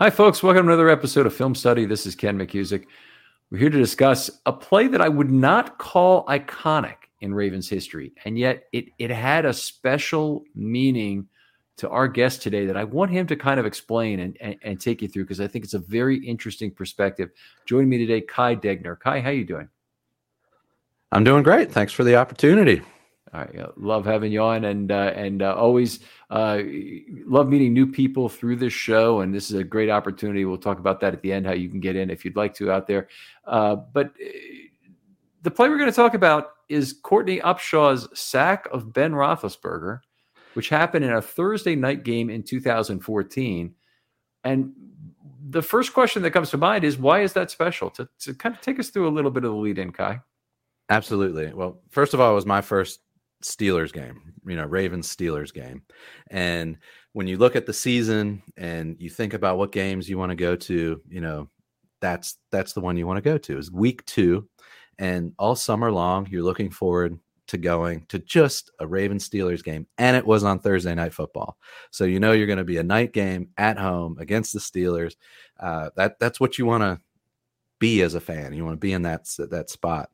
Hi, folks. Welcome to another episode of Film Study. This is Ken McKusick. We're here to discuss a play that I would not call iconic in Ravens history, and yet it it had a special meaning to our guest today that I want him to kind of explain and, and, and take you through because I think it's a very interesting perspective. Joining me today, Kai Degner. Kai, how are you doing? I'm doing great. Thanks for the opportunity. I uh, love having you on, and uh, and uh, always uh, love meeting new people through this show. And this is a great opportunity. We'll talk about that at the end, how you can get in if you'd like to out there. Uh, but uh, the play we're going to talk about is Courtney Upshaw's sack of Ben Roethlisberger, which happened in a Thursday night game in 2014. And the first question that comes to mind is why is that special? To, to kind of take us through a little bit of the lead in, Kai. Absolutely. Well, first of all, it was my first Steelers game, you know, Ravens Steelers game. And when you look at the season and you think about what games you want to go to, you know, that's that's the one you want to go to. Is week 2 and all summer long you're looking forward to going to just a Ravens Steelers game and it was on Thursday night football. So you know you're going to be a night game at home against the Steelers. Uh, that that's what you want to be as a fan. You want to be in that that spot.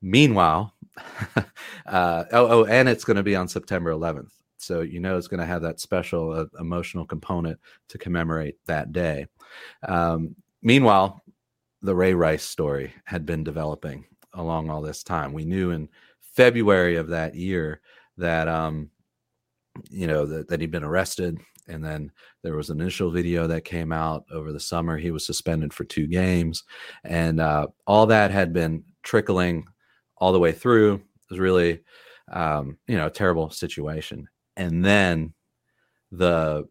Meanwhile, uh, oh, oh, and it's going to be on September 11th. So you know it's going to have that special uh, emotional component to commemorate that day. Um, meanwhile, the Ray Rice story had been developing along all this time. We knew in February of that year that um, you know that, that he'd been arrested, and then there was an initial video that came out over the summer. He was suspended for two games, and uh, all that had been trickling all the way through. It was really, um, you know, a terrible situation. And then the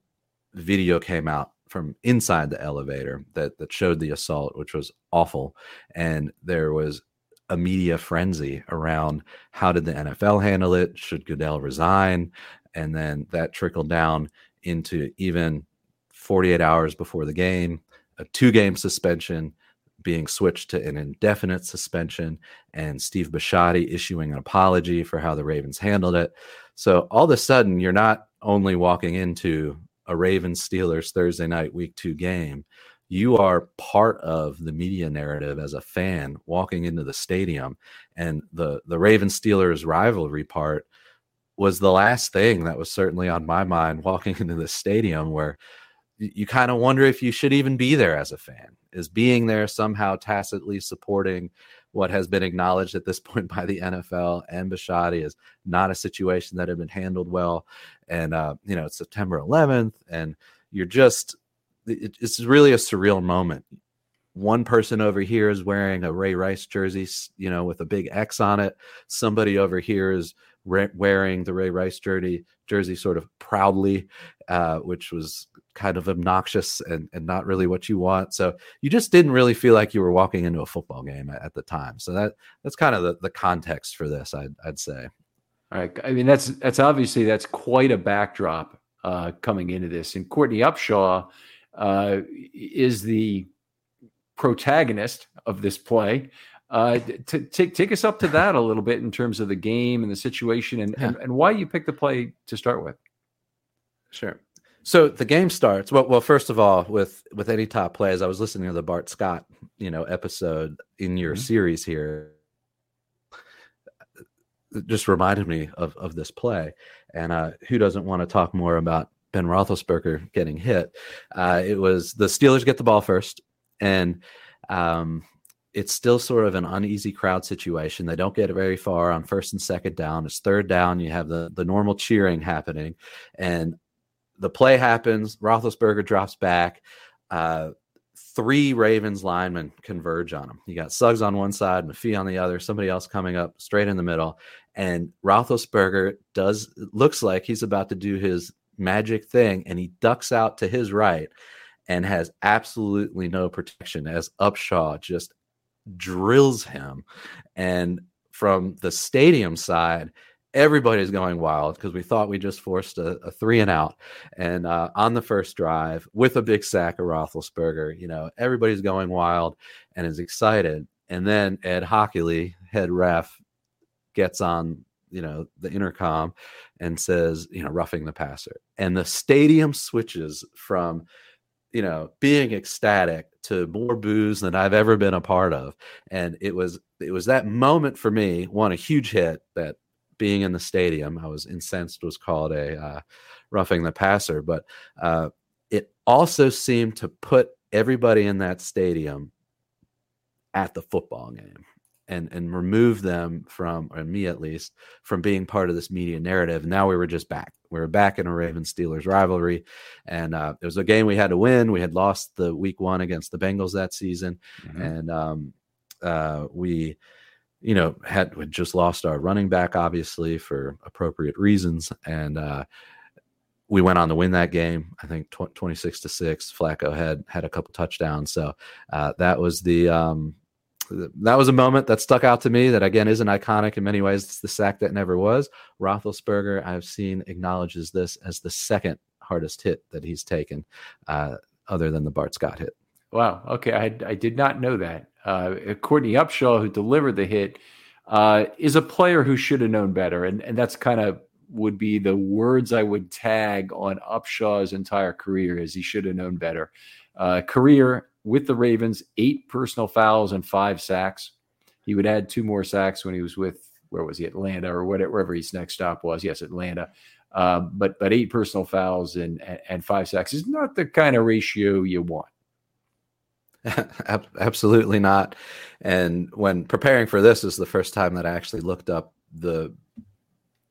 video came out from inside the elevator that that showed the assault, which was awful. And there was a media frenzy around how did the NFL handle it? Should Goodell resign? And then that trickled down into even 48 hours before the game, a two game suspension, being switched to an indefinite suspension and Steve Bisciotti issuing an apology for how the Ravens handled it. So all of a sudden, you're not only walking into a Ravens Steelers Thursday night week two game, you are part of the media narrative as a fan walking into the stadium. And the, the Ravens Steelers rivalry part was the last thing that was certainly on my mind walking into the stadium where you kind of wonder if you should even be there as a fan. Is being there somehow tacitly supporting what has been acknowledged at this point by the NFL and Bisciotti is not a situation that had been handled well. And uh, you know, it's September 11th, and you're just it, it's really a surreal moment. One person over here is wearing a Ray Rice jersey, you know, with a big X on it. Somebody over here is wearing the Ray Rice jersey, jersey sort of proudly, uh, which was kind of obnoxious and, and not really what you want. So you just didn't really feel like you were walking into a football game at, at the time. So that that's kind of the, the context for this, I'd, I'd say. All right. I mean, that's that's obviously that's quite a backdrop uh, coming into this. And Courtney Upshaw uh, is the protagonist of this play. Uh, t- take take us up to that a little bit in terms of the game and the situation and, yeah. and, and why you picked the play to start with. Sure. So the game starts. Well, well, first of all, with with any top plays, I was listening to the Bart Scott, you know, episode in your mm-hmm. series here. It just reminded me of of this play, and uh, who doesn't want to talk more about Ben Roethlisberger getting hit? Uh, it was the Steelers get the ball first, and um, it's still sort of an uneasy crowd situation. They don't get very far on first and second down. It's third down. You have the the normal cheering happening, and the play happens. Roethlisberger drops back. Uh, three Ravens linemen converge on him. You got Suggs on one side, McPhee on the other, somebody else coming up straight in the middle, and Roethlisberger does looks like he's about to do his magic thing, and he ducks out to his right and has absolutely no protection as Upshaw just drills him. And from the stadium side, everybody's going wild because we thought we just forced a, a three and out. And uh, on the first drive with a big sack of Roethlisberger, you know, everybody's going wild and is excited. And then Ed Hochuli, head ref, gets on, you know, the intercom and says, you know, roughing the passer. And the stadium switches from you know being ecstatic to more boos than i've ever been a part of. And it was it was that moment for me one a huge hit that being in the stadium i was incensed was called a uh, roughing the passer. But uh, it also seemed to put everybody in that stadium at the football game and and remove them from or me at least from being part of this media narrative now we were just back we were back in a ravens steelers rivalry and uh, it was a game we had to win we had lost the week one against the bengals that season mm-hmm. and um, uh, we you know had we just lost our running back obviously for appropriate reasons and uh, we went on to win that game. I think tw- 26 to 6. Flacco had had a couple touchdowns. So uh, that was the um, that was a moment that stuck out to me that again isn't iconic in many ways. It's the sack that never was. Roethlisberger, I've seen acknowledges this as the second hardest hit that he's taken, uh, other than the Bart Scott hit. Wow. Okay, I, I did not know that. Uh, Courtney Upshaw, who delivered the hit, uh, is a player who should have known better, and and that's kind of would be the words I would tag on Upshaw's entire career is he should have known better. Uh, career with the Ravens, eight personal fouls and five sacks. He would add two more sacks when he was with where was he Atlanta or whatever wherever his next stop was. Yes, Atlanta. Um, but but eight personal fouls and and five sacks is not the kind of ratio you want. Absolutely not. And when preparing for this is the first time that I actually looked up the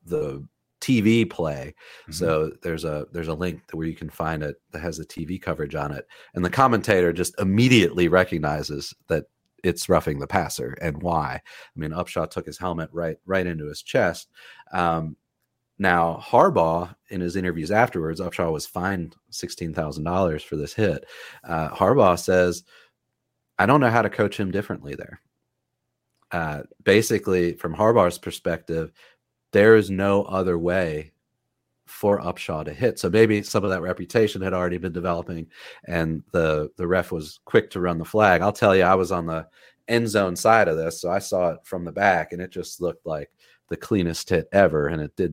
the TV play. Mm-hmm. So there's a there's a link where you can find it that has the TV coverage on it, and the commentator just immediately recognizes that it's roughing the passer and why. I mean, Upshaw took his helmet right right into his chest. Um, now Harbaugh, in his interviews afterwards, Upshaw was fined sixteen thousand dollars for this hit. Uh, Harbaugh says, "I don't know how to coach him differently there." Uh, basically, from Harbaugh's perspective, there is no other way for Upshaw to hit. So maybe some of that reputation had already been developing, and the the ref was quick to run the flag. I'll tell you, I was on the end zone side of this, so I saw it from the back, and it just looked like the cleanest hit ever, and it did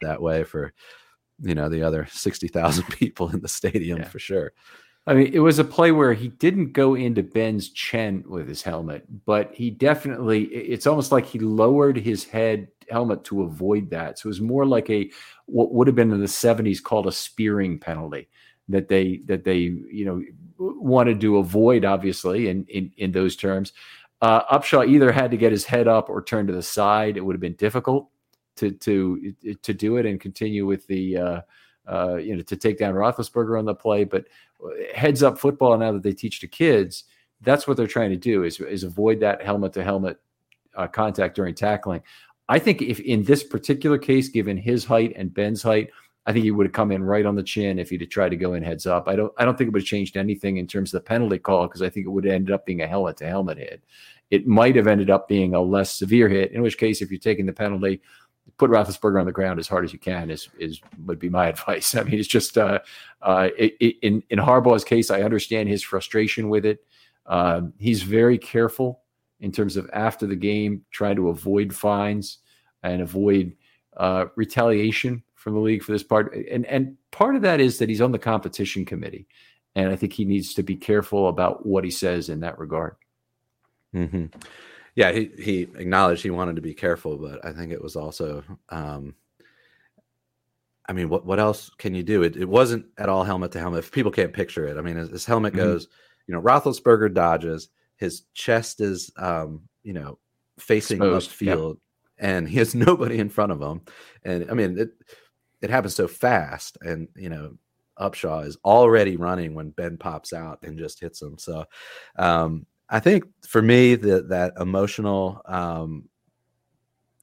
that way for you know the other 60,000 people in the stadium yeah. for sure. I mean, it was a play where he didn't go into Ben's chin with his helmet, but he definitely, it's almost like he lowered his head helmet to avoid that. So it was more like a, what would have been in the 70s called a spearing penalty that they, that they, you know, wanted to avoid, obviously, in, in, in those terms. Uh, Upshaw either had to get his head up or turn to the side. It would have been difficult to to to do it and continue with the uh, uh, you know to take down Roethlisberger on the play. But uh, heads up football now that they teach to kids, that's what they're trying to do is is avoid that helmet to helmet uh, contact during tackling. I think if in this particular case, given his height and Ben's height, I think he would have come in right on the chin if he'd have tried to go in heads up. I don't I don't think it would have changed anything in terms of the penalty call because I think it would have ended up being a helmet to helmet hit. It might have ended up being a less severe hit, in which case, if you're taking the penalty, put Roethlisberger on the ground as hard as you can is is would be my advice. I mean, it's just uh, uh, in in Harbaugh's case, I understand his frustration with it. Uh, he's very careful in terms of after the game, trying to avoid fines and avoid uh, retaliation from the league for this part. And and part of that is that he's on the competition committee, and I think he needs to be careful about what he says in that regard. Mm-hmm yeah, he he acknowledged he wanted to be careful, but I think it was also, um, I mean, what what else can you do? It it wasn't at all helmet to helmet. If people can't picture it, I mean, his, helmet mm-hmm. goes, you know, Roethlisberger dodges, his chest is, um, you know, facing Exposed. upfield, yep. and he has nobody in front of him, and I mean, it it happens so fast, and you know, Upshaw is already running when Ben pops out and just hits him. So, um, I think for me that that emotional um,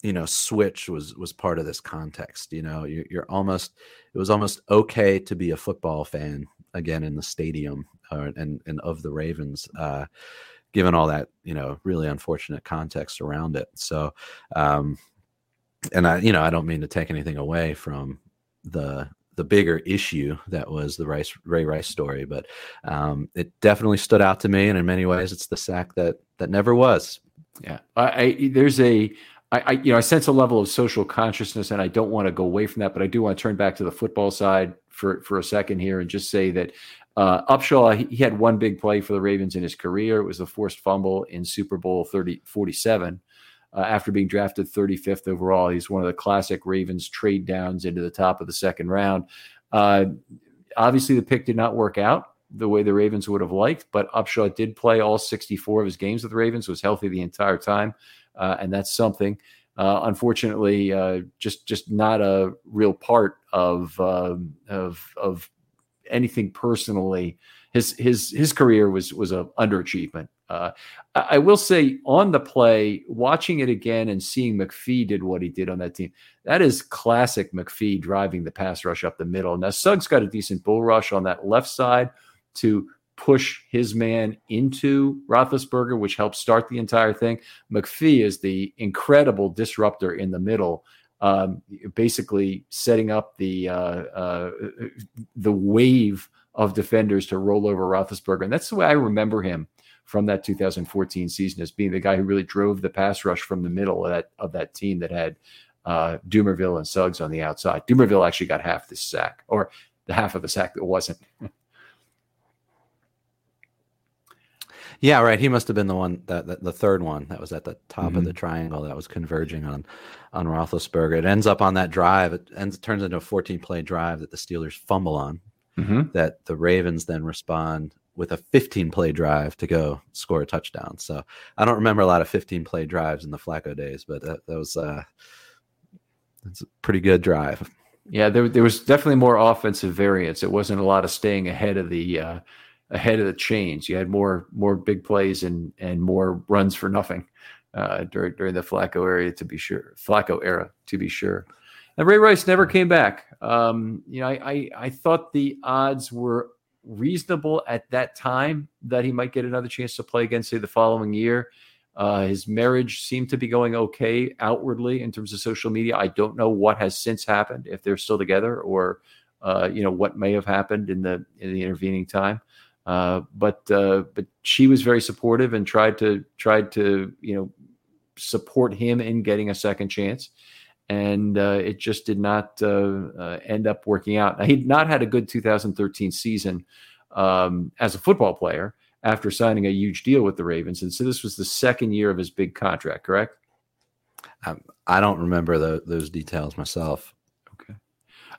you know switch was was part of this context you know you're, you're, almost it was almost okay to be a football fan again in the stadium uh, and and of the ravens uh, given all that you know really unfortunate context around it. So um and i you know i don't mean to take anything away from the the bigger issue that was the Rice Ray Rice story, but um, it definitely stood out to me, and in many ways, it's the sack that that never was. Yeah, I, I there's a I, you know I sense a level of social consciousness, and I don't want to go away from that, but I do want to turn back to the football side for for a second here and just say that uh, Upshaw he, he had one big play for the Ravens in his career. It was the forced fumble in Super Bowl 30, 47 uh, after being drafted 35th overall. He's one of the classic Ravens trade downs into the top of the second round. Uh, obviously, the pick did not work out the way the Ravens would have liked, but Upshaw did play all 64 of his games with the Ravens, was healthy the entire time, uh, and that's something. Uh, unfortunately, uh, just just not a real part of um, of of anything personally. His his his career was was a underachievement. Uh, I will say on the play, watching it again and seeing McPhee did what he did on that team, that is classic McPhee driving the pass rush up the middle. Now, Suggs got a decent bull rush on that left side to push his man into Roethlisberger, which helped start the entire thing. McPhee is the incredible disruptor in the middle. Um, basically setting up the uh, uh, the wave of defenders to roll over Roethlisberger, and that's the way I remember him from that 2014 season as being the guy who really drove the pass rush from the middle of that of that team that had uh, Dumervil and Suggs on the outside. Dumervil actually got half the sack, or the half of the sack that wasn't. yeah, right. He must have been the one that, that the third one that was at the top mm-hmm. of the triangle that was converging on on Roethlisberger. It ends up on that drive. It ends turns into a 14 play drive that the Steelers fumble on. Mm-hmm. That the Ravens then respond with a 15 play drive to go score a touchdown. So I don't remember a lot of 15 play drives in the Flacco days, but that, that was uh, that's a pretty good drive. Yeah, there there was definitely more offensive variance. It wasn't a lot of staying ahead of the uh, ahead of the chains. You had more more big plays and and more runs for nothing uh, during during the Flacco area to be sure. Flacco era to be sure. And Ray Rice never came back. Um, you know, I, I I thought the odds were reasonable at that time that he might get another chance to play again, say, the following year. Uh, his marriage seemed to be going okay outwardly in terms of social media. I don't know what has since happened, if they're still together, or uh, you know what may have happened in the in the intervening time. Uh, but uh, but she was very supportive and tried to tried to you know support him in getting a second chance and uh, it just did not uh, uh, end up working out. Now, he'd not had a good 2013 season um, as a football player after signing a huge deal with the Ravens, and so this was the second year of his big contract. Correct? Um, I don't remember the, those details myself. Okay.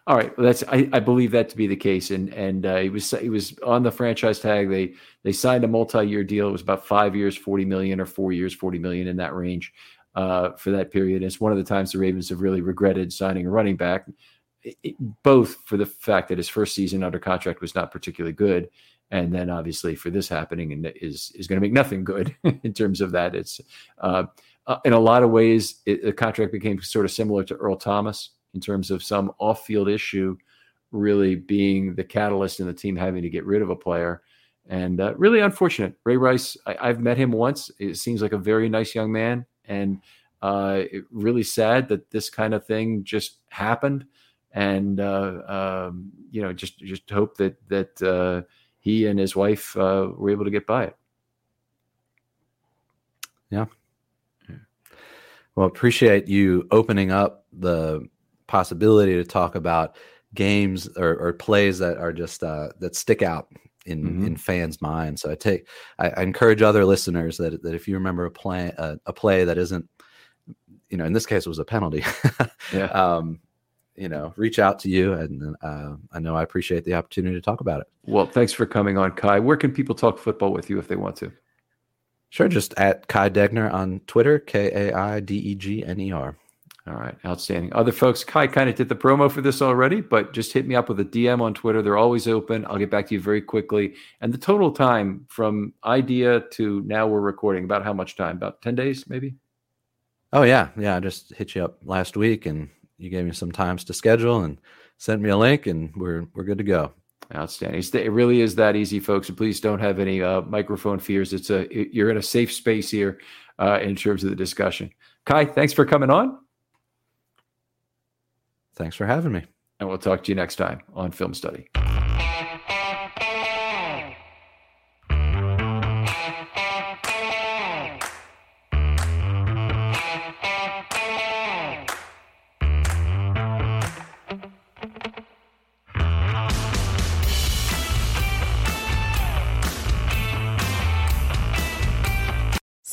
All right. Well, that's I, I, believe that to be the case, and and uh, he was he was on the franchise tag. They they signed a multi-year deal. It was about five years, forty million, or four years, forty million in that range uh, for that period. It's one of the times the Ravens have really regretted signing a running back, it, both for the fact that his first season under contract was not particularly good, and then obviously for this happening and is is going to make nothing good in terms of that. It's uh, uh, in a lot of ways it, the contract became sort of similar to Earl Thomas in terms of some off-field issue really being the catalyst in the team having to get rid of a player. And uh, really unfortunate. Ray Rice, I, have met him once. It seems like a very nice young man. And uh, it really sad that this kind of thing just happened. And, uh, um, you know, just, just hope that, that uh, he and his wife uh, were able to get by it. Yeah. Well, appreciate you opening up the possibility to talk about games or, or plays that are just uh, that stick out in mm-hmm. in fans' minds. So I take I, I, encourage other listeners that that if you remember a play a, a, play that isn't, you know, in this case it was a penalty. yeah. Um, you know, reach out to you, and uh, I know I appreciate the opportunity to talk about it. Well, thanks for coming on, Kai. Where can people talk football with you if they want to? Sure, just at Kai Degner on Twitter, K A I D E G N E R. All right, outstanding. Other folks, Kai kind of did the promo for this already, but just hit me up with a DM on Twitter. They're always open. I'll get back to you very quickly. And the total time from idea to now we're recording, about how much time? About 10 days, maybe? Oh, yeah. Yeah. I just hit you up last week and you gave me some times to schedule and sent me a link, and we're, we're good to go. Outstanding. It really is that easy, folks. And please don't have any uh, microphone fears. It's a you're in a safe space here uh, in terms of the discussion. Kai, thanks for coming on. Thanks for having me. And we'll talk to you next time on Film Study.